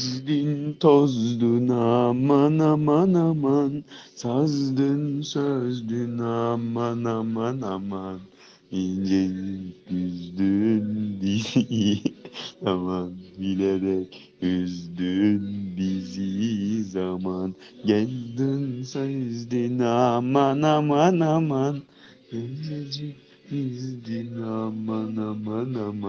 Gezdin tozdun aman aman aman. Sazdın sözdün aman aman aman. İnce üzdün bizi aman. Bilerek üzdün bizi zaman. Geldin sözdün aman aman aman. İncecik üzdün aman aman aman.